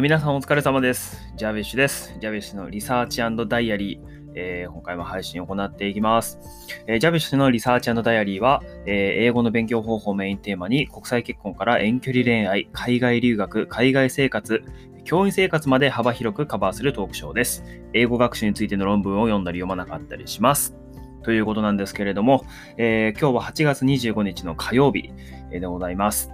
皆さんお疲れ様です。ジャビッシュです。ジャビッシュのリサーチダイアリー、えー今回も配信を行っていきます。えージャビッシュのリサーチダイアリーは、えー英語の勉強方法をメインテーマに国際結婚から遠距離恋愛、海外留学、海外生活、教員生活まで幅広くカバーするトークショーです。英語学習についての論文を読んだり読まなかったりします。ということなんですけれども、えー今日は8月25日の火曜日でございます。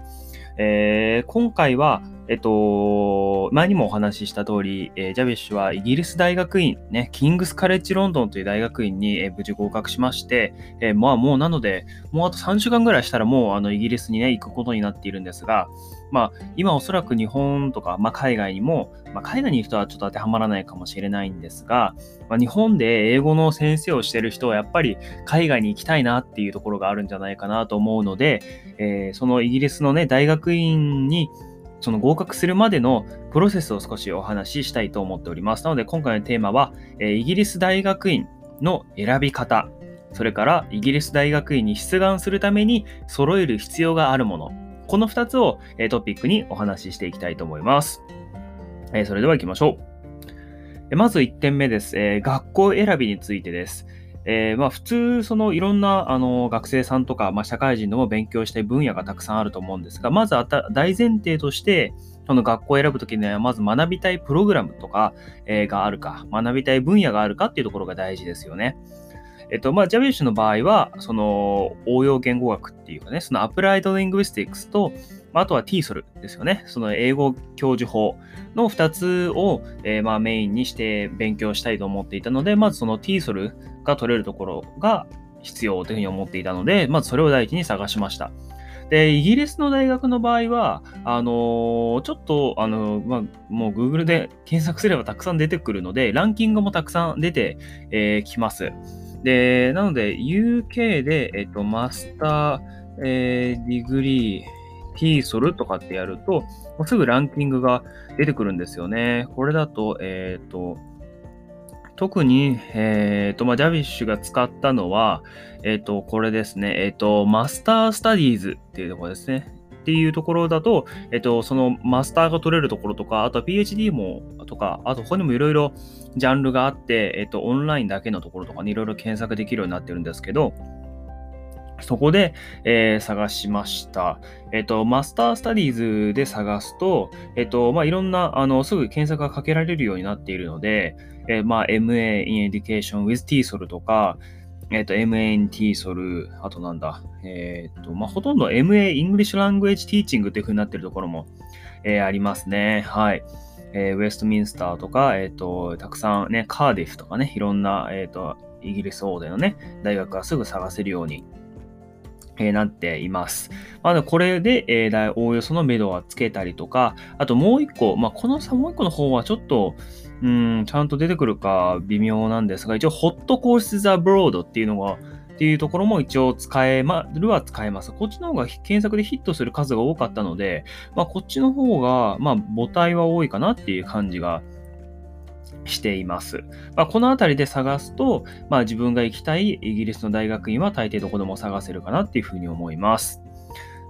えー今回は、えっと、前にもお話しした通り、えージャビッシュはイギリス大学院、ね、キングスカレッジロンドンという大学院に、えー無事合格しまして、えーまあもうなので、もうあと3週間ぐらいしたらもうあのイギリスにね、行くことになっているんですが、まあ今おそらく日本とか、まあ海外にも、まあ海外にいる人はちょっと当てはまらないかもしれないんですが、まあ、日本で英語の先生をしてる人はやっぱり海外に行きたいなっていうところがあるんじゃないかなと思うので、えーそのイギリスのね、大学院にその合格するまでのプロセスを少しお話ししたいと思っております。なので今回のテーマは、えイギリス大学院の選び方、それからイギリス大学院に出願するために揃える必要があるもの、この2つを、えトピックにお話ししていきたいと思います。えそれでは行きましょう。まず1点目です。え学校選びについてです。えーまあ、普通、そのいろんなあの学生さんとか、まあ、社会人でも勉強したい分野がたくさんあると思うんですが、まず大前提として、その学校を選ぶときには、まず学びたいプログラムとか、えーがあるか、学びたい分野があるかっていうところが大事ですよね。えっと、まあ、ジャビッシュの場合は、その応用言語学っていうかね、そのアプライドリングイスティックスと、あとは TESOL ですよね。その英語教授法の2つを、えーまあメインにして勉強したいと思っていたので、まずその TESOL が取れるところが必要というふうに思っていたので、まずそれを第一に探しました。で、イギリスの大学の場合は、あのーちょっと、あのーまあ、もう Google で検索すればたくさん出てくるので、ランキングもたくさん出てき、えーきます。で、なので、UK で、えっと、 master、えー degree、TSOL とかってやると、もうすぐランキングが出てくるんですよね。これだと、えっ、と、特に、えっ、と、まあ、ジャビッシュが使ったのは、えっ、と、これですね、えっ、と、マスタースタディーズっていうところですね。っていうところだと、えっと、そのマスターが取れるところとか、あとは PhD も、とか、あと他にもいろいろジャンルがあって、えっと、オンラインだけのところとかにいろいろ検索できるようになってるんですけど、そこで、えー探しました。えっと、マスタースタディーズで探すと、えっと、まあ、いろんな、あの、すぐ検索がかけられるようになっているので、えーまあ、MA in Education with TESOL とか、えっと、MA in TESOL、あとなんだ、えっと、まあ、ほとんど MA English Language Teaching っていう風になっているところも、えーありますね。はい。えーウェストミンスターとか、えっ、と、たくさんね、カーディフとかね、いろんな、えっ、と、イギリス大手のね、大学がすぐ探せるように、えなっています。まあ、これで、えーだいおおよその目処はつけたりとか、あともう一個、まあ、このさ、もう一個の方はちょっと、うん、ちゃんと出てくるか微妙なんですが、一応、ホットコース the abroad っていうのが、っていうところも一応使えまるは使えます。こっちの方が検索でヒットする数が多かったので、まあ、こっちの方が、まあ、母体は多いかなっていう感じがしています。まあ、このあたりで探すと、まあ、自分が行きたいイギリスの大学院は大抵どこでも探せるかなっていうふうに思います。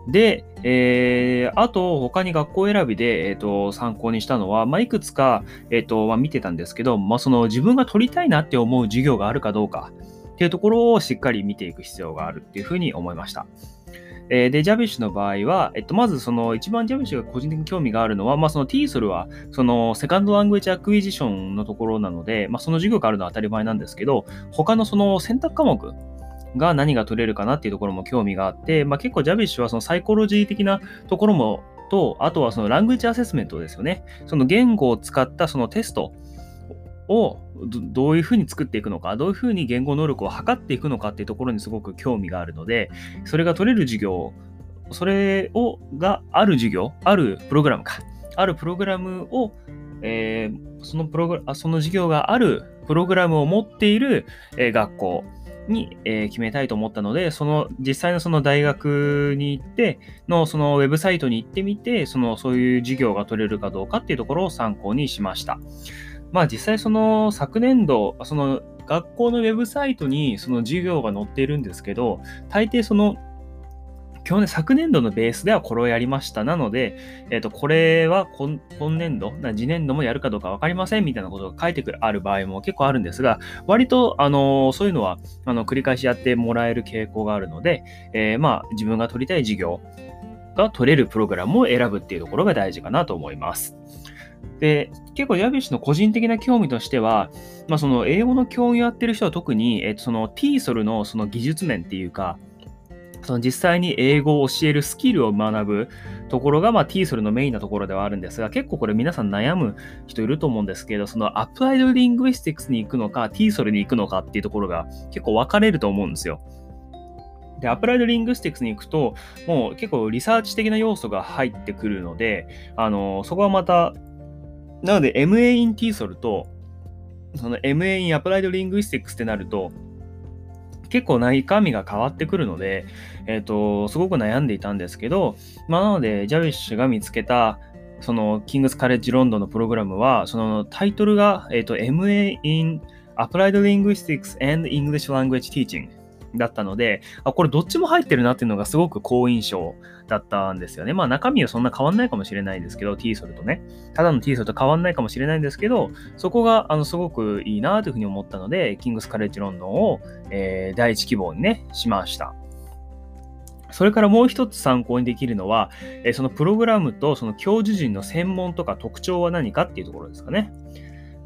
で、えーあと、他に学校選びで、えーと参考にしたのは、まあ、いくつか、えーとまあ、見てたんですけど、まあ、その自分が取りたいなって思う授業があるかどうかっていうところをしっかり見ていく必要があるっていうふうに思いました。えーで、ジャビッシュの場合は、えっと、まずその一番ジャビッシュが個人的に興味があるのは、まあ、その TESOL は、その second language acquisition のところなので、まあ、その授業があるのは当たり前なんですけど、他のその選択科目が何が取れるかなっていうところも興味があって、まあ、結構ジャビッシュはそのサイコロジー的なところも、と、あとはそのラングエッジアセスメントですよね。その言語を使ったそのテストをどういうふうに作っていくのか、どういうふうに言語能力を測っていくのかっていうところにすごく興味があるので、それが取れる授業、それをがある授業、あるプログラムか、あるプログラムを、えーそのプログラその授業があるプログラムを持っている、えー学校に、えー決めたいと思ったので、その実際のその大学に行ってのそのウェブサイトに行ってみて、そのそういう授業が取れるかどうかっていうところを参考にしました。まあ実際その昨年度、その学校のウェブサイトにその授業が載っているんですけど、大抵その去年、昨年度のベースではこれをやりました。なので、えっ、ー、と、これは今年度、次年度もやるかどうかわかりませんみたいなことが書いてくる、ある場合も結構あるんですが、割と、あのそういうのは、あの、繰り返しやってもらえる傾向があるので、えー、まあ、自分が取りたい授業が取れるプログラムを選ぶっていうところが大事かなと思います。で、結構、ヤビシの個人的な興味としては、まあ、その英語の教員をやってる人は特に、えっと、その TSOL のその技術面っていうか、その実際に英語を教えるスキルを学ぶところが、まあ、TSOL のメインなところではあるんですが、結構これ皆さん悩む人いると思うんですけど、そのアプライドリングイスティックスに行くのか、TSOL に行くのかっていうところが結構分かれると思うんですよ。で、アプライドリングスティックスに行くと、もう結構リサーチ的な要素が入ってくるので、あの、そこはまたなので MA in TSOL と、その MA in Applied Linguistics ってなると、結構中身が変わってくるので、えっ、ー、と、すごく悩んでいたんですけど、まあ、なので、ジャビッシュが見つけた、その、キングスカレッジロンドンのプログラムは、そのタイトルが、えっ、ー、と、MA in Applied Linguistics and English Language Teaching だったので、あ、これどっちも入ってるなっていうのがすごく好印象だったんですよね。まあ中身はそんな変わんないかもしれないですけど、T ソルとね。ただの T ソルと変わんないかもしれないんですけど、そこがあのすごくいいなというふうに思ったので、キングスカレッジロンドンを、えー、第一希望にね、しました。それからもう一つ参考にできるのは、えそのプログラムとその教授陣の専門とか特徴は何かっていうところですかね。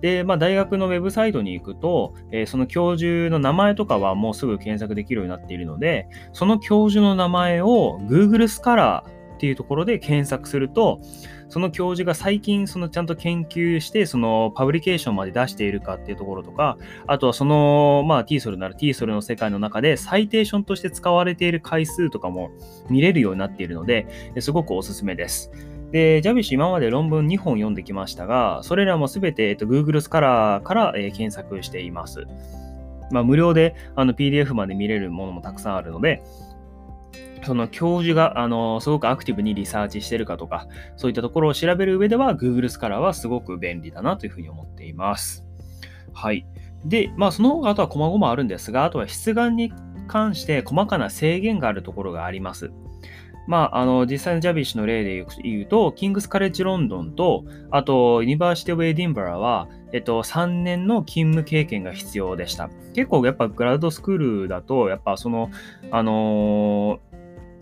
で、まあ、大学のウェブサイトに行くと、えー、その教授の名前とかはもうすぐ検索できるようになっているので、その教授の名前を Google スカラーっていうところで検索すると、その教授が最近そのちゃんと研究して、そのパブリケーションまで出しているかっていうところとか、あとはその、まあ TSOL なら TSOL の世界の中でサイテーションとして使われている回数とかも見れるようになっているので、すごくおすすめです。で、ジャビッシュ今まで論文2本読んできましたが、それらもすべて、えっと、Google スカラーから、えー、検索しています。まあ、無料であの PDF まで見れるものもたくさんあるので、その教授が、あの、すごくアクティブにリサーチしてるかとか、そういったところを調べる上では、Google スカラーはすごく便利だなというふうに思っています。はい。で、まあ、その他、あとは細々あるんですが、あとは出願に関して細かな制限があるところがあります。まあ、あの、実際のジャビッシュの例で言うと、 King's College London と、あと、 University of Edinburgh は、えっと、3年の勤務経験が必要でした。結構、やっぱ、 grad school だと、やっぱ、その、あのー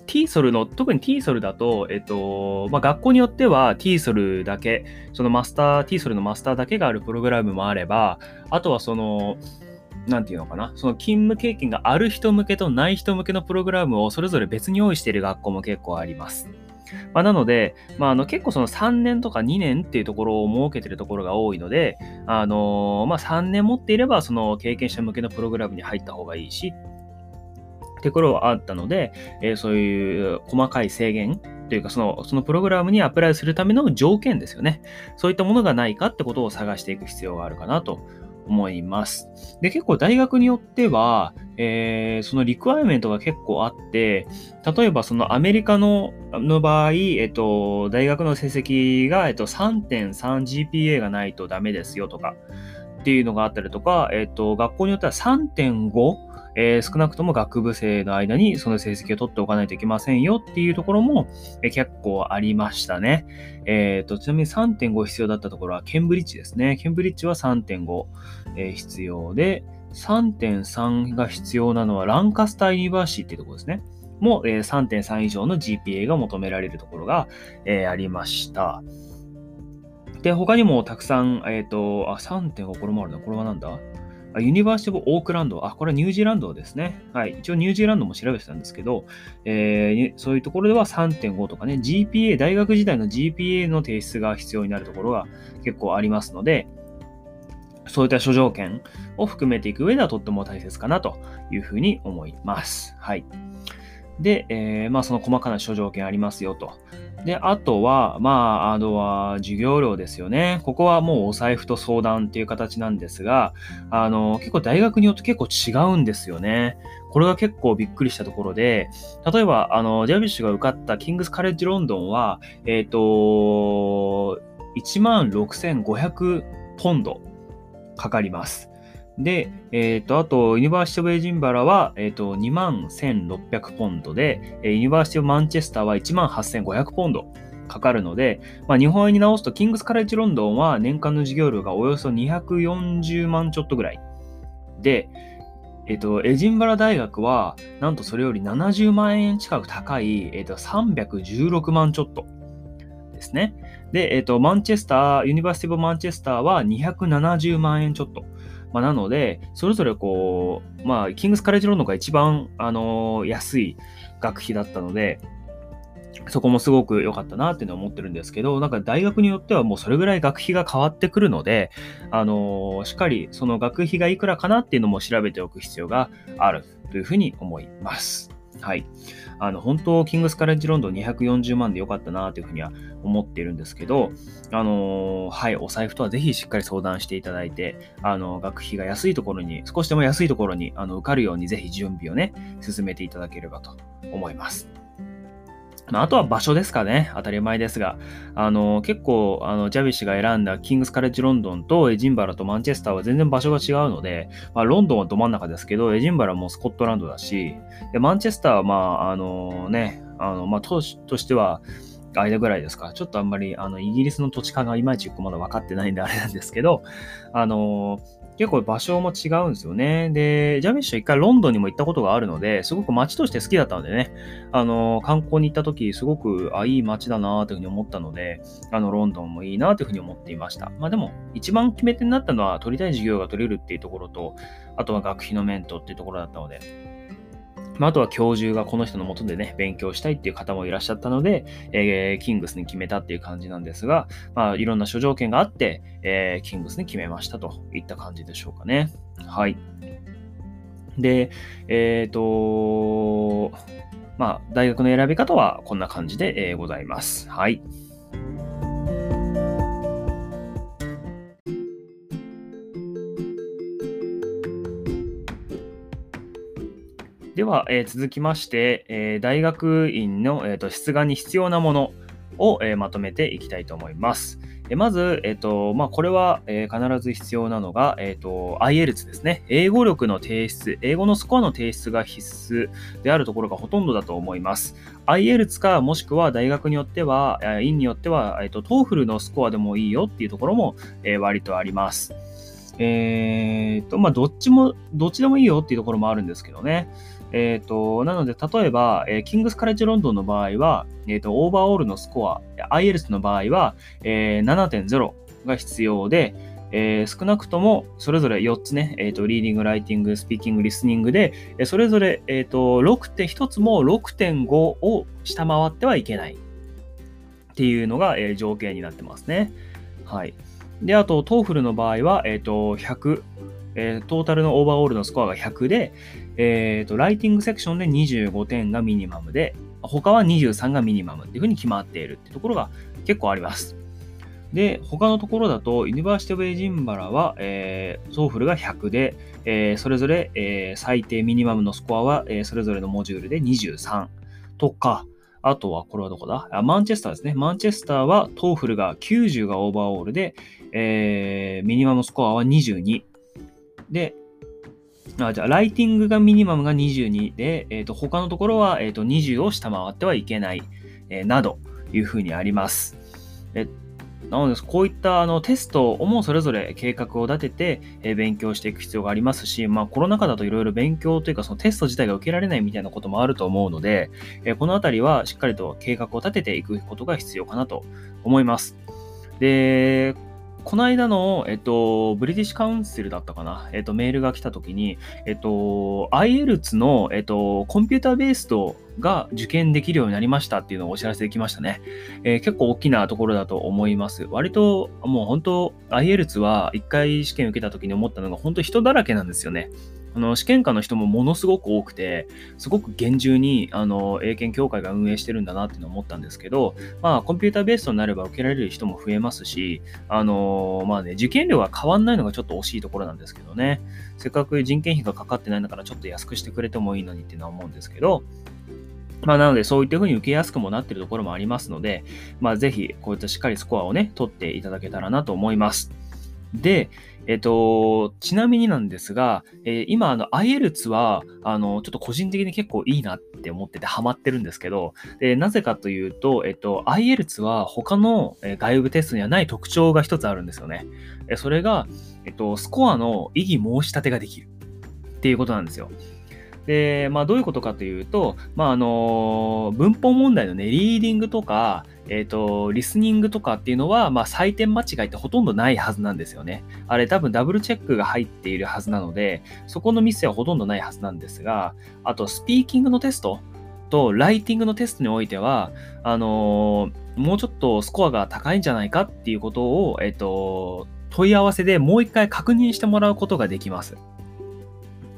t ソルの、特に t ソルだと、えっと、まあ、学校によっては t ソルだけ、そのマスター、t ソルのマスターだけがあるプログラムもあれば、あとはその、なんていうのかな、その勤務経験がある人向けとない人向けのプログラムをそれぞれ別に用意している学校も結構あります。まあ、なので、まあ、あの結構その3年とか2年っていうところを設けてるところが多いので、あのまあ、3年持っていればその経験者向けのプログラムに入った方がいいし、ってところはあったので、えー、そういう細かい制限というかその、そのプログラムにアプライするための条件ですよね。そういったものがないかってことを探していく必要があるかなと思います。で、結構大学によっては、えー、そのリクワイメントが結構あって、例えばそのアメリカのの場合、えっと、大学の成績が、えっと、3.3GPA がないとダメですよとか、っていうのがあったりとか、えっと、学校によっては3.5えー、少なくとも学部生の間にその成績を取っておかないといけませんよっていうところも、えー、結構ありましたね。え、ー、と、ちなみに3.5必要だったところはケンブリッジですね。ケンブリッジは3.5、えー、必要で、3.3が必要なのは Lancaster University っていうところですね。も、えー、3.3以上の GPA が求められるところが、えー、ありました。で、他にもたくさん、えっ、ー、と、あ、3.5これもあるな。これはなんだ？ University of Auckland。あ、これはニュージーランドですね。はい。一応ニュージーランドも調べてたんですけど、えー、そういうところでは3.5とかね、GPA、大学時代の GPA の提出が必要になるところが結構ありますので、そういった諸条件を含めていく上ではとっても大切かなというふうに思います。はい。で、えー、まあその細かな諸条件ありますよと。で、あとは、まあ、あとは授業料ですよね。ここはもうお財布と相談っていう形なんですが、あの、結構大学によって結構違うんですよね。これが結構びっくりしたところで、例えば、あの、ジャビッシュが受かった King's College London は、えっ、ー、と、16,500ポンドかかります。で、えっ、ー、と、あと、 University of Edinburgh は、えっ、ー、と、2万1600ポンドで、 University of Manchester は1万8500ポンドかかるので、まあ、日本円に直すと、 King's College London は年間の授業料がおよそ240万ちょっとぐらい。で、えっ、ー、と、エジンバラ大学は、なんとそれより70万円近く高い、えっ、と、316万ちょっとですね。で、えっ、と、マンチェスター、ユニバーシティ・ブ・マンチェスターは270万円ちょっと。まあ、なので、それぞれこう、まあ、キングスカレッジローンドンが一番、あのー、安い学費だったので、そこもすごく良かったなっていうのは思ってるんですけど、なんか大学によってはもうそれぐらい学費が変わってくるので、あのー、しっかりその学費がいくらかなっていうのも調べておく必要があるというふうに思います。はい。あの、本当、キングスカレッジロンドン240万でよかったなというふうには思っているんですけど、あのー、はい、お財布とはぜひしっかり相談していただいて、あの、学費が安いところに、少しでも安いところに、あの、受かるようにぜひ準備をね、進めていただければと思います。まあ、あとは場所ですかね。当たり前ですが。あの、結構、あの、ジャビッシュが選んだキングスカレッジロンドンとエジンバラとマンチェスターは全然場所が違うので、まあ、ロンドンはど真ん中ですけど、エジンバラもスコットランドだし、で、マンチェスターは、まあ、あのね、あの、まあ、都市としては、間ぐらいですか。ちょっとあんまり、あの、イギリスの土地勘がいまいちまだ分かってないんであれなんですけど、あの結構場所も違うんですよね。で、ジャミッシュ一回ロンドンにも行ったことがあるので、すごく街として好きだったのでね、あの、観光に行った時、すごく、あ、いい街だなというふうに思ったので、あの、ロンドンもいいなというふうに思っていました。まあでも、一番決め手になったのは、取りたい授業が取れるっていうところと、あとは学費の面とっていうところだったので、まあ、とは教授がこの人のもとでね、勉強したいっていう方もいらっしゃったので、えー、キングスに決めたっていう感じなんですが、まあ、いろんな諸条件があって、えー、キングスに決めましたといった感じでしょうかね。はい。で、えっ、ー、と、まあ、大学の選び方はこんな感じで、え、ございます。はい。では、えー、続きまして、えー、大学院の、えーと、出願に必要なものを、えー、まとめていきたいと思います。えまず、えーとまあ、これは、え必ず必要なのが、えーと、IELTS ですね。英語力の提出、英語のスコアの提出が必須であるところがほとんどだと思います。IELTS か、もしくは大学によっては、院によっては、えーと、TOEFL のスコアでもいいよっていうところも、え割とあります。えーと、まあ、どっちも、どっちでもいいよっていうところもあるんですけどね。え、ー、と、なので、例えば、えー、キングスカレッジロンドンの場合は、え、ー、と、オーバーオールのスコア、IELTS の場合は、えー、7.0が必要で、えー、少なくともそれぞれ4つね、えーと、リーディング、ライティング、スピーキング、リスニングで、えー、それぞれ、えーと、6点、1つも6.5を下回ってはいけないっていうのが、えー、条件になってますね。はい。で、あと、 TOEFL の場合は、えっ、ー、と、100、え、トータルの overall のスコアが100で、えーと、ライティングセクションで25点がミニマムで、他は23がミニマムっていうふうに決まっているっていうところが結構あります。で、他のところだと、 University of Edinburgh は、えー、 TOEFL が100で、えー、それぞれ、えー、最低ミニマムのスコアは、えー、それぞれのモジュールで23とか、あとは、これはどこだ？あマンチェスターですね。マンチェスターは、 TOEFL が90が overall で、えー、ミニマムスコアは22。で、あじゃあ、ライティングがミニマムが22で、えー、と他のところは、えー、と20を下回ってはいけない、えー、などいうふうにあります。えなので、こういったあのテストをもそれぞれ計画を立てて、えー、勉強していく必要がありますし、まあ、コロナ禍だといろいろ勉強というか、そのテスト自体が受けられないみたいなこともあると思うので、えー、このあたりはしっかりと計画を立てていくことが必要かなと思います。で、この間の、えっと、ブリティッシュカウンセルだったかな、えっと、メールが来たときに、えっと、IELTS の、えっと、コンピューターベースとが受験できるようになりましたっていうのをお知らせできましたね。えー、結構大きなところだと思います。割と、もう本当、IELTS は一回試験受けた時に思ったのが、本当人だらけなんですよね。あの試験官の人もものすごく多くて、すごく厳重にあの英検協会が運営してるんだなっていうのを思ったんですけど、まあ、コンピューターベースとなれば受けられる人も増えますし、あのまあね、受験料が変わんないのがちょっと惜しいところなんですけどね、せっかく人件費がかかってないんだからちょっと安くしてくれてもいいのにっていうのは思うんですけど、まあ、なので、そういった風に受けやすくもなってるところもありますので、まあ、ぜひ、こういったしっかりスコアをね、取っていただけたらなと思います。で、えっと、ちなみになんですが、えー、今、あの、IELTS は、あの、ちょっと個人的に結構いいなって思っててハマってるんですけど、でなぜかというと、えっと、IELTS は他の外部テストにはない特徴が一つあるんですよね。それが、えっと、スコアの異議申し立てができるっていうことなんですよ。で、まあ、どういうことかというと、まあ、あの、文法問題のね、リーディングとか、えっ、ー、と、リスニングとかっていうのは、まあ、採点間違いってほとんどないはずなんですよね。あれ多分ダブルチェックが入っているはずなので、そこのミスはほとんどないはずなんですが、あと、スピーキングのテストとライティングのテストにおいては、あの、もうちょっとスコアが高いんじゃないかっていうことを、えっ、ー、と、問い合わせでもう一回確認してもらうことができます。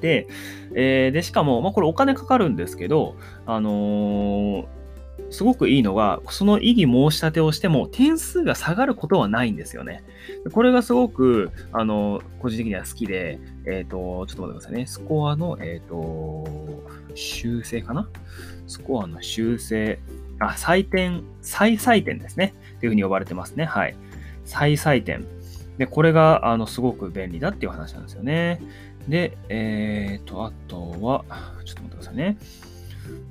で、えー、でしかも、まあ、これお金かかるんですけど、あのー、すごくいいのが、その異議申し立てをしても点数が下がることはないんですよね。これがすごく、あの、個人的には好きで、えっ、ー、と、ちょっと待ってくださいね。スコアの、えっ、と、修正かな？スコアの修正、あ、採点、再採点ですね。っていうふうに呼ばれてますね。はい。再採点。で、これが、あの、すごく便利だっていう話なんですよね。で、えっ、ー、と、あとは、ちょっと待ってくださいね。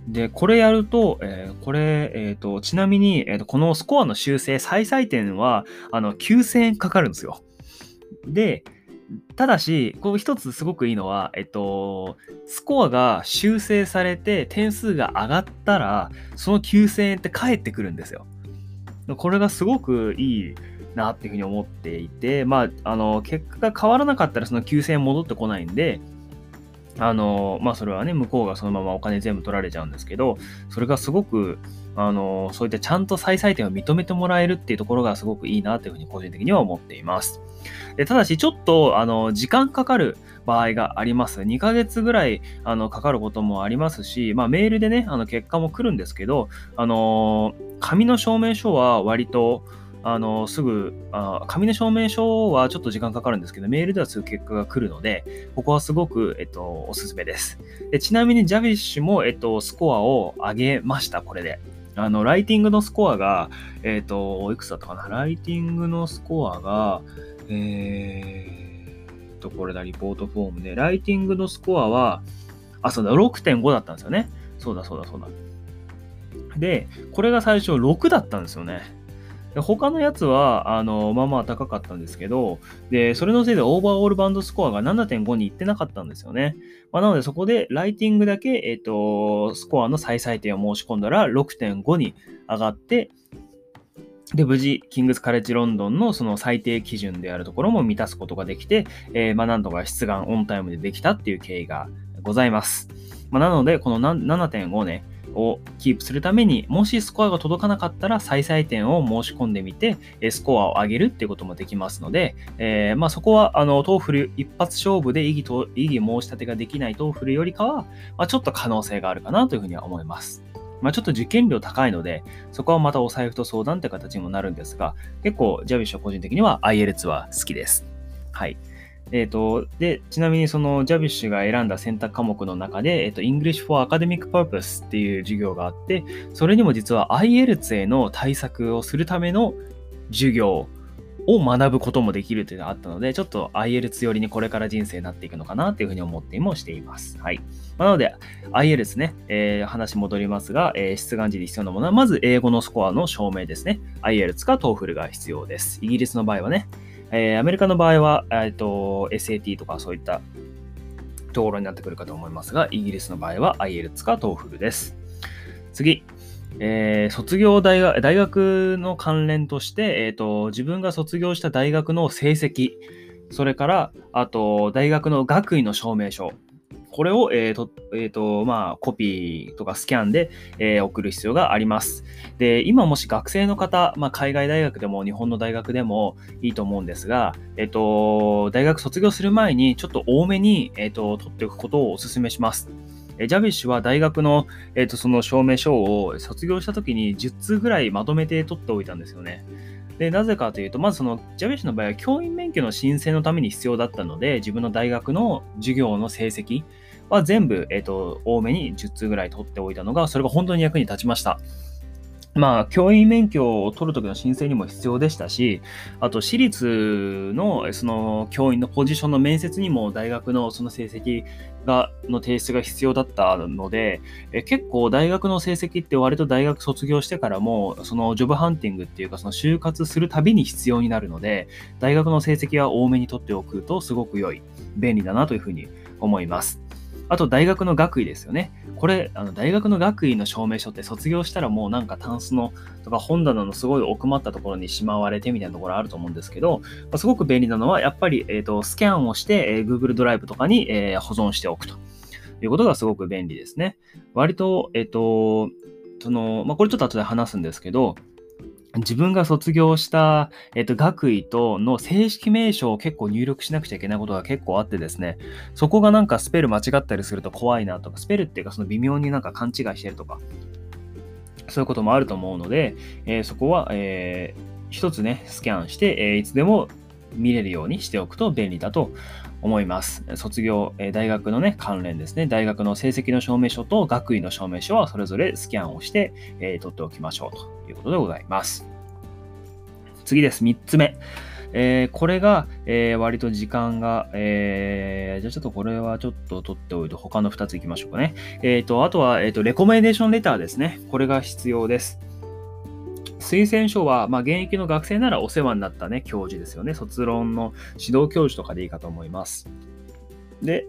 で、これやると、えー、これ、えっ、ー、と、ちなみに、えーと、このスコアの修正、再採点は、あの、9000円かかるんですよ。で、ただし、こう一つすごくいいのは、えっと、スコアが修正されて点数が上がったら、その9000円って返ってくるんですよ。これがすごくいいなっていうふうに思っていて、まあ、あの、結果が変わらなかったらその9000円戻ってこないんで、あの、まあ、それはね、向こうがそのままお金全部取られちゃうんですけど、それがすごく、あの、そういったちゃんと再採点を認めてもらえるっていうところがすごくいいなというふうに個人的には思っています。でただし、ちょっと、あの、時間かかる場合があります。2ヶ月ぐらい、あの、かかることもありますし、まあ、メールでね、あの、結果も来るんですけど、あの、紙の証明書は割と、あの、すぐあ、紙の証明書はちょっと時間かかるんですけど、メールではすぐ結果が来るので、ここはすごく、えっと、おすすめです。でちなみに、ジャビッシュも、えっと、スコアを上げました、これで。あの、ライティングのスコアが、えっと、いくつだったかな？ライティングのスコアが、えー、と、これだ、リポートフォームで、ライティングのスコアは、あ、そうだ、6.5だったんですよね。そうだ、そうだ、そうだ。で、これが最初6だったんですよね。他のやつは、あの、まあまあ高かったんですけど、で、それのせいでオーバーオールバンドスコアが7.5に行ってなかったんですよね。まあ、なのでそこでライティングだけ、えっ、ー、と、スコアの再採点を申し込んだら6.5に上がって、で、無事、キングスカレッジロンドンのその最低基準であるところも満たすことができて、えー、まあなんとか出願 on time でできたっていう経緯がございます。まあ、なので、この7.5ね、をキープするために、もしスコアが届かなかったら再採点を申し込んでみて、スコアを上げるっていうこともできますので、えー、まあ、そこは、あの、 TOEFL 一発勝負で異議と、異議申し立てができない TOEFL よりかは、まあ、ちょっと可能性があるかなというふうには思います。まあ、ちょっと受験料高いので、そこはまたお財布と相談って形にもなるんですが、結構、ジャビッシュは個人的には ILTS は好きです。はい。え、ー、と、で、ちなみにそのジャビッシュが選んだ選択科目の中で、え、ー、と、English for Academic Purpose っていう授業があって、それにも実は IELTS への対策をするための授業を学ぶこともできるというのがあったので、ちょっと IELTS 寄りにこれから人生になっていくのかなっていうふうに思ってもしています。はい。なので、IELTS ね、えー、話戻りますが、えー、出願時に必要なものは、まず英語のスコアの証明ですね。IELTS か TOEFL が必要です。イギリスの場合はね、えー、アメリカの場合は、えーと、SAT とかそういったところになってくるかと思いますが、イギリスの場合は IELTS か TOEFL です。次、えー、卒業大学大学の関連として、えーと、自分が卒業した大学の成績、それから、あと、大学の学位の証明書、これを、えーとえーとまあ、コピーとかスキャンで、えー、送る必要があります。で、今もし学生の方、まあ、海外大学でも日本の大学でもいいと思うんですが、え、ー、と、大学卒業する前にちょっと多めに、え、ー、と、取っておくことをお勧めします。ジャビッシュは大学の、えーとその証明書を卒業した時に10通ぐらいまとめて取っておいたんですよね。で、なぜかというと、まずその、ジャビッシュの場合は教員免許の申請のために必要だったので、自分の大学の授業の成績は全部、えっ、ー、と、多めに10通ぐらい取っておいたのが、それが本当に役に立ちました。まあ、教員免許を取るときの申請にも必要でしたし、あと、私立の、その、教員のポジションの面接にも大学のその成績が、の提出が必要だったので、え結構大学の成績って割と大学卒業してからも、そのジョブハンティングっていうか、その就活するたびに必要になるので、大学の成績は多めに取っておくとすごく良い、便利だなというふうに思います。あと大学の学位ですよね。これ、あの大学の学位の証明書って卒業したらもうなんかタンスのとか本棚のすごい奥まったところにしまわれてみたいなところあると思うんですけど、まあ、すごく便利なのはやっぱり、えーと、スキャンをして、えー、Google ドライブとかに、えー、保存しておくということがすごく便利ですね。割と、えっ、ー、と、その、まあ、これちょっと後で話すんですけど、自分が卒業した、えっと、学位との正式名称を結構入力しなくちゃいけないことが結構あってですね、そこがなんかスペル間違ったりすると怖いなとか、スペルっていうかその微妙になんか勘違いしてるとか、そういうこともあると思うので、えー、そこは、えー、一つね、スキャンして、えー、いつでも見れるようにしておくと便利だと思います。卒業、え大学のね、関連ですね。大学の成績の証明書と学位の証明書はそれぞれスキャンをして、えー、取っておきましょうということでございます。次です。3つ目。えー、これが、えー、割と時間が、えー、じゃあちょっとこれはちょっと取っておいて、他の2ついきましょうかね。えっ、と、あとは、えっ、と、レコメンデーションレターですね。これが必要です。推薦書は、まあ、現役の学生ならお世話になったね、教授ですよね。卒論の指導教授とかでいいかと思います。で、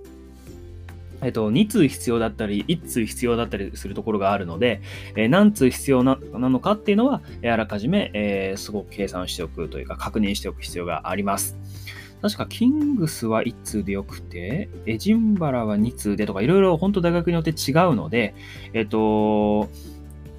えっと、2通必要だったり、1通必要だったりするところがあるので、えー、何通必要なのかっていうのは、あらかじめ、えー、すごく計算しておくというか、確認しておく必要があります。確か、キングスは1通でよくて、エジンバラは2通でとか、いろいろ本当大学によって違うので、えっと、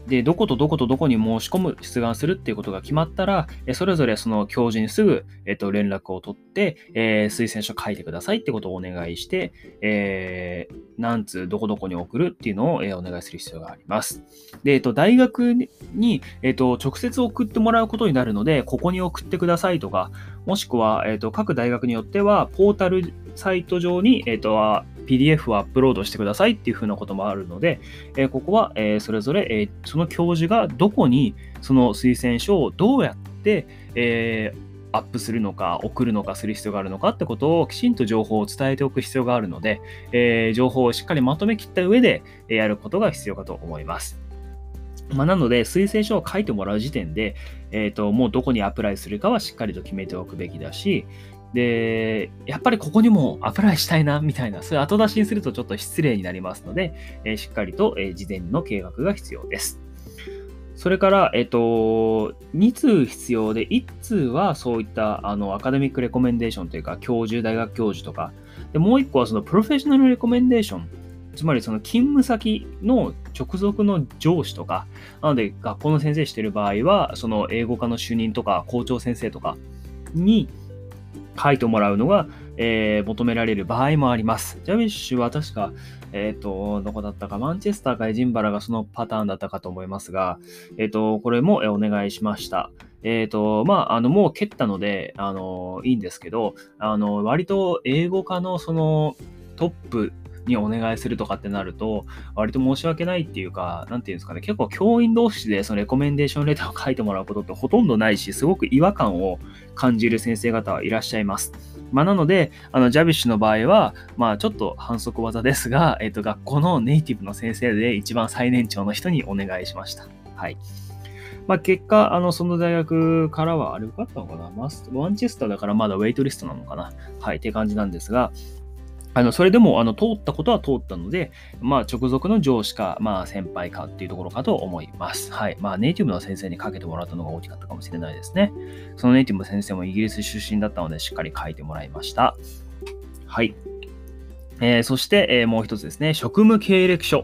で、どことどことどこに申し込む、出願するっていうことが決まったら、それぞれその教授にすぐ、えっと、連絡を取って、えー、推薦書書いてくださいってことをお願いして、えー、何通どこどこに送るっていうのを、えー、お願いする必要があります。で、えっと、大学に、えっと、直接送ってもらうことになるので、ここに送ってくださいとか、もしくは、えっと、各大学によっては、ポータルサイト上に、えっと、PDF をアップロードしてくださいっていう風なこともあるので、えここは、えそれぞれ、えその教授がどこにその推薦書をどうやって、えアップするのか、送るのかする必要があるのかってことをきちんと情報を伝えておく必要があるので、え情報をしっかりまとめきった上でやることが必要かと思います。まあ、なので、推薦書を書いてもらう時点で、えーと、もうどこにアプライするかはしっかりと決めておくべきだし、で、やっぱりここにもアプライしたいな、みたいな、そういう後出しにするとちょっと失礼になりますので、え、しっかりと、え、事前の計画が必要です。それから、えっ、と、2通必要で、1通はそういったあのアカデミックレコメンデーションというか、教授、大学教授とか、でもう1個はそのプロフェッショナルレコメンデーション、つまりその勤務先の直属の上司とか、なので学校の先生してる場合は、その英語科の主任とか校長先生とかに、書いてもらうのが、えー、求められる場合もあります。ジャビッシュは確か、えっ、ー、と、どこだったか、マンチェスターかエジンバラがそのパターンだったかと思いますが、えっ、ー、と、これもお願いしました。えっ、と、まあ、あの、もう蹴ったので、あの、いいんですけど、あの、割と英語科のそのトップにお願いするとかってなると、割と申し訳ないっていうか、なんていうんですかね、結構教員同士でそのレコメンデーションレターを書いてもらうことってほとんどないし、すごく違和感を感じる先生方はいらっしゃいます。まあ、なので、あの、ジャビッシュの場合は、まあ、ちょっと反則技ですが、えっと、学校のネイティブの先生で一番最年長の人にお願いしました。はい。まあ、結果、あの、その大学からは、あれ受かったのかな？マスワンチェスターだからまだウェイトリストなのかな？はい、って感じなんですが、あの、それでも、あの、通ったことは通ったので、まあ、直属の上司か、まあ、先輩かっていうところかと思います。はい。まあ、ネイティブの先生にかけてもらったのが大きかったかもしれないですね。そのネイティブの先生もイギリス出身だったので、しっかり書いてもらいました。はい。えー、そして、えー、もう一つですね、職務経歴書。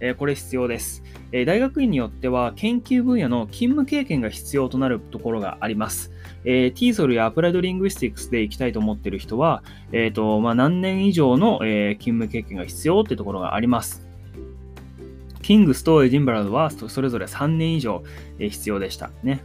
えー、これ必要です。え大学院によっては研究分野の勤務経験が必要となるところがあります。えー、TESOL やアプライドリングスティックスで行きたいと思っている人は、えーとまあ、何年以上の、えー、勤務経験が必要ってところがあります。キングスとエジンバラドはそれぞれ3年以上、えー、必要でしたね。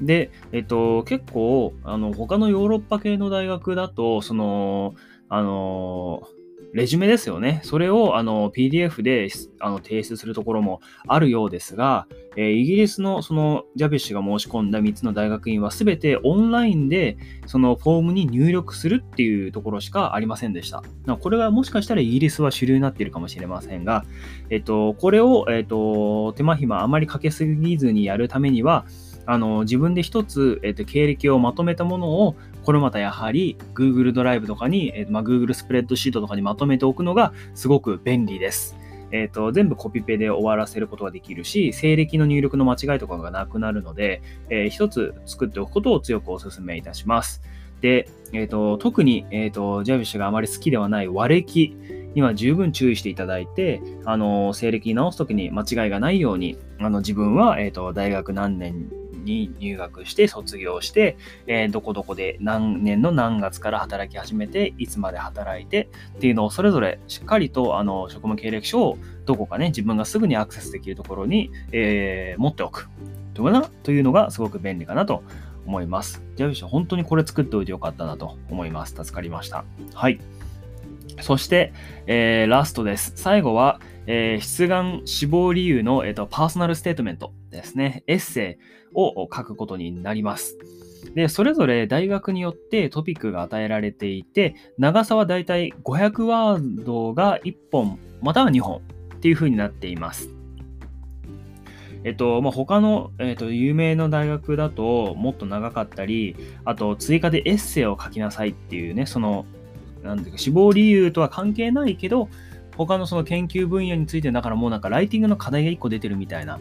で、えっ、と、結構、あの、他のヨーロッパ系の大学だと、その、あの、レジュメですよね。それをあの PDF であの提出するところもあるようですが、えー、イギリスのそのジャビッシュが申し込んだ3つの大学院は全てオンラインでそのフォームに入力するっていうところしかありませんでした。これはもしかしたらイギリスは主流になっているかもしれませんが、えっと、これを、えっと、手間暇あまりかけすぎずにやるためには、あの自分で一つ、えっと、経歴をまとめたものをこれまたやはり Google ドライブとかに、えーまあ、Google スプレッドシートとかにまとめておくのがすごく便利です。えーと、全部コピペで終わらせることができるし、西暦の入力の間違いとかがなくなるので、えー、一つ作っておくことを強くお勧めいたします。で、えーと、特に、えーと、ジャビッシュがあまり好きではない和暦には十分注意していただいて、あの西暦直すときに間違いがないように、あの自分は、えー、と大学何年に入学して卒業して、えー、どこどこで何年の何月から働き始めて、いつまで働いてっていうのをそれぞれしっかりとあの職務経歴書をどこかね、自分がすぐにアクセスできるところに、えー、持っておくというのがすごく便利かなと思います。じゃあ、本当にこれ作っておいてよかったなと思います。助かりました。はい。そして、えー、ラストです。最後は、えー、出願死亡理由の、えーと、パーソナルステートメントですね。エッセイを書くことになります。で、それぞれ大学によってトピックが与えられていて、長さはだいたい500ワードが1本、または2本っていう風になっています。えっと、まあ、他の、えっと、有名な大学だともっと長かったり、あと追加でエッセイを書きなさいっていうね、その、なんていうか、死亡理由とは関係ないけど、他のその研究分野について、だからもうなんかライティングの課題が1個出てるみたいな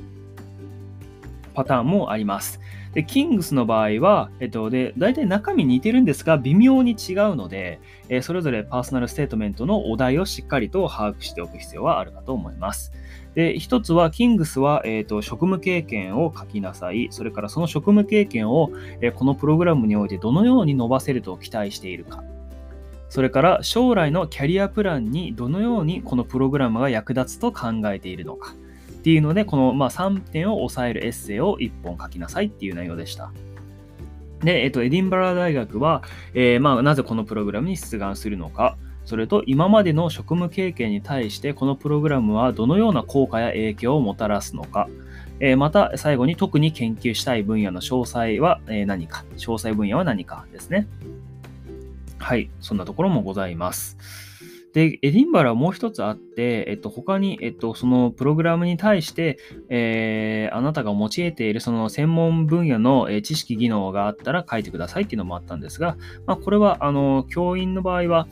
パターンもあります。で、キングスの場合は、えっと、で、大体中身似てるんですが、微妙に違うので、えー、それぞれパーソナルステートメントのお題をしっかりと把握しておく必要はあるかと思います。で、一つは、キングスは、えっ、ー、と、職務経験を書きなさい。それからその職務経験を、えー、このプログラムにおいてどのように伸ばせると期待しているか。それから将来のキャリアプランにどのようにこのプログラムが役立つと考えているのか。っていうので、このまあ3点を抑えるエッセイを1本書きなさいっていう内容でした。で、えっと、エディンバラ大学は、えー、まあ、なぜこのプログラムに出願するのか、それと今までの職務経験に対してこのプログラムはどのような効果や影響をもたらすのか、えー、また最後に特に研究したい分野の詳細は何か、詳細分野は何かですね。はい、そんなところもございます。で、エディンバラはもう一つあって、えっと、他に、えっと、そのプログラムに対して、えー、あなたが用いているその専門分野の知識、技能があったら書いてくださいっていうのもあったんですが、まあ、これは、あの、教員の場合は、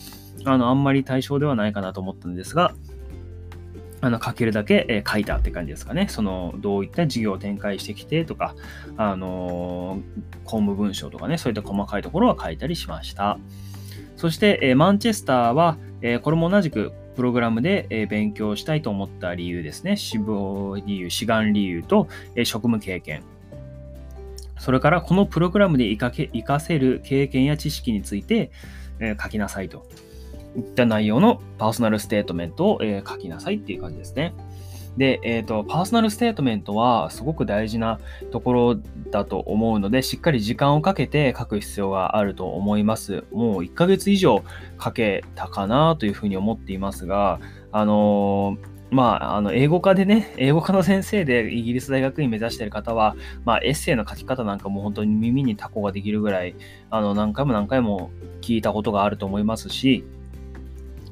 あの、あんまり対象ではないかなと思ったんですが、あの書けるだけ、え書いたって感じですかね。その、どういった事業を展開してきてとか、あの公務文書とかね、そういった細かいところは書いたりしました。そして、えマンチェスターは、えこれも同じくプログラムで、え勉強したいと思った理由ですね。死亡理由、志願理由と、え職務経験。それからこのプログラムで活かせる経験や知識について、え書きなさいといった内容の personal statement を、え書きなさいっていう感じですね。で、えっ、ー、と、 personal statement はすごく大事なところだと思うので、しっかり時間をかけて書く必要があると思います。もう1ヶ月以上かけたかなというふうに思っていますが、あのーまあ、あの、英語科でね、英語科の先生でイギリス大学院目指している方は、まあ、エッセイの書き方なんかも本当に耳にタコができるぐらい、あの、何回も何回も聞いたことがあると思いますし、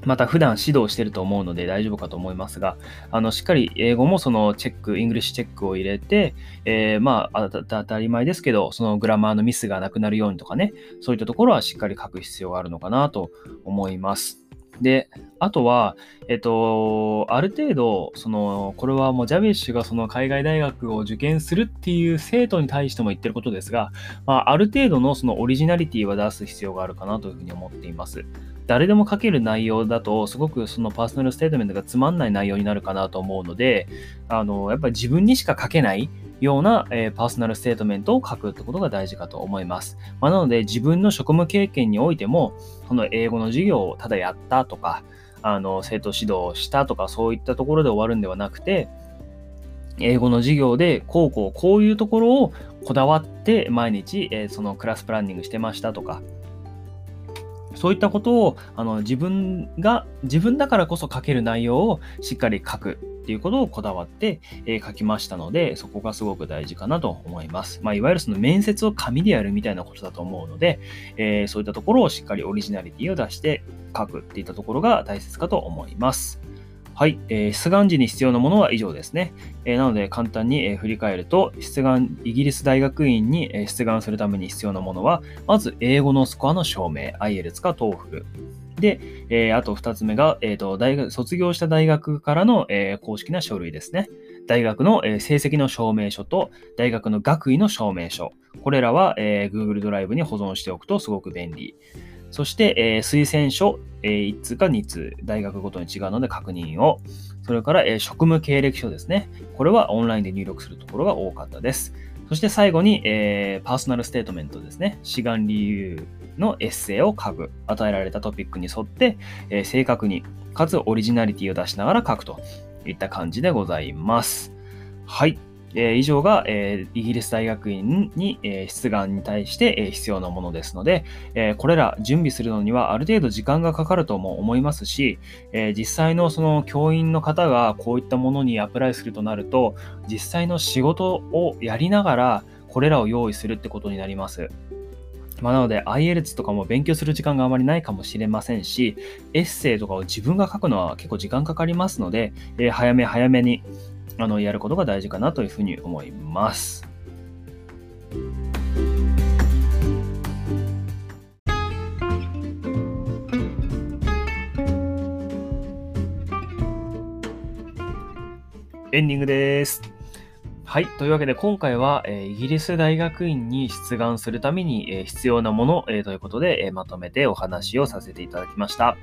また普段指導してると思うので大丈夫かと思いますが、あのしっかり英語もそのチェック、イングリッシュチェックを入れて、えー、まあ当たり前ですけど、そのグラマーのミスがなくなるようにとかね、そういったところはしっかり書く必要があるのかなと思います。で、あとは、えっと、ある程度、その、これはもうジャビッシュがその海外大学を受験するっていう生徒に対しても言ってることですが、まあ、ある程度のそのオリジナリティは出す必要があるかなというふうに思っています。誰でも書ける内容だと、すごくその personal statement がつまんない内容になるかなと思うので、あの、やっぱり自分にしか書けないような、えー、 personal statement を書くってことが大事かと思います。まあ、なので、自分の職務経験においても、この英語の授業をただやったとか、あの、生徒指導をしたとか、そういったところで終わるんではなくて、英語の授業で、こうこう、こういうところをこだわって毎日、えー、そのクラスプランニングしてましたとか、そういったことをあの自分が自分だからこそ書ける内容をしっかり書くっていうことをこだわって、え、書きましたので、そこがすごく大事かなと思います。まあ、いわゆるその面接を紙でやるみたいなことだと思うので、えー、そういったところをしっかりオリジナリティを出して書くっていったところが大切かと思います。はい、えー、出願時に必要なものは以上ですね。えー、なので簡単に、えー、振り返ると、出願、イギリス大学院に、え、出願するために必要なものは、まず英語のスコアの証明、IELTS か TOEFL。で、えー、あと2つ目が、えーと、大学卒業した大学からの、えー、公式な書類ですね。大学の、えー、成績の証明書と大学の学位の証明書。これらは、え、Google ドライブに保存しておくとすごく便利。そして、え、推薦書、え、1通か2通、大学ごとに違うので確認を。それから、え、職務経歴書ですね。これはオンラインで入力するところが多かったです。そして最後に、え、パーソナルステートメントですね。志願理由のエッセイを書く。与えられたトピックに沿って、えー、正確に、かつオリジナリティを出しながら書くといった感じでございます。はい。えー、以上が、えー、イギリス大学院に、えー、出願に対して、えー、必要なものですので、えー、これら準備するのにはある程度時間がかかるとも思いますし、えー、実際のその教員の方がこういったものにアプライするとなると、実際の仕事をやりながらこれらを用意するってことになります。まあ、なので IELTS とかも勉強する時間があまりないかもしれませんし、エッセイとかを自分が書くのは結構時間かかりますので、えー、早め早めにあのやることが大事かなというふうに思います。エンディングです。はい。というわけで、今回は、え、イギリス大学院に出願するために、え、必要なもの、え、ということで、えまとめてお話をさせていただきました。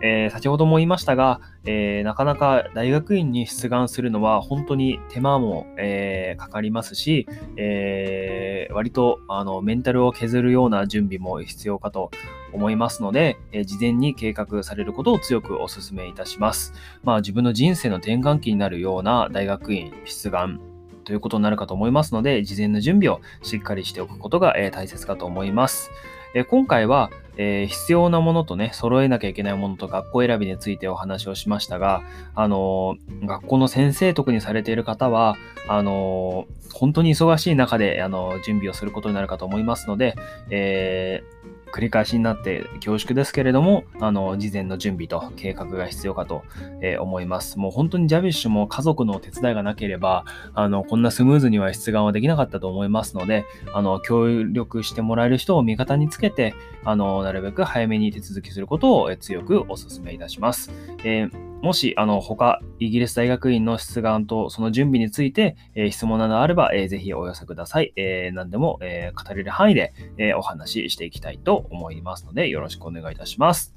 えー、先ほども言いましたが、えー、なかなか大学院に出願するのは本当に手間も、えー、かかりますし、え割とあのメンタルを削るような準備も必要かと思いますので、え事前に計画されることを強くお勧めいたします。まあ、自分の人生の転換期になるような大学院出願ということになるかと思いますので、事前の準備をしっかりしておくことが、え大切かと思います。え今回は、えー、必要なものとね、揃えなきゃいけないものと学校選びについてお話をしましたが、あのー、学校の先生特にされている方は、あのー、本当に忙しい中で、あの準備をすることになるかと思いますので、えー繰り返しになって恐縮ですけれども、あの、事前の準備と計画が必要かと、えー、思います。もう本当にジャビッシュも家族の手伝いがなければ、あの、こんなスムーズには出願はできなかったと思いますので、あの、協力してもらえる人を味方につけて、あの、なるべく早めに手続きすることを強くお勧めいたします。えーもし、あの、他、イギリス大学院の出願とその準備について、えー、質問などあれば、えー、ぜひお寄せください。えー、何でも、えー、語れる範囲で、えー、お話ししていきたいと思いますので、よろしくお願いいたします。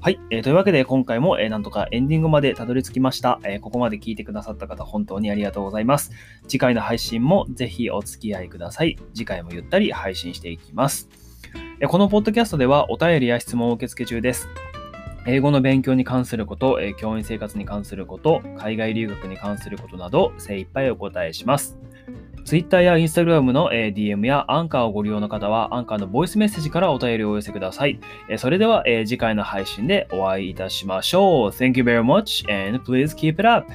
はい、えー。というわけで、今回も、えー、なんとかエンディングまでたどり着きました、えー。ここまで聞いてくださった方、本当にありがとうございます。次回の配信もぜひお付き合いください。次回もゆったり配信していきます。このポッドキャストではお便りや質問を受け付け中です。英語の勉強に関すること、え教員生活に関すること、海外留学に関することなど精一杯お答えします。Twitter や Instagram の DM やアンカーをご利用の方は、アンカーのボイスメッセージからお便りをお寄せください。それでは次回の配信でお会いいたしましょう。Thank you very much and please keep it up!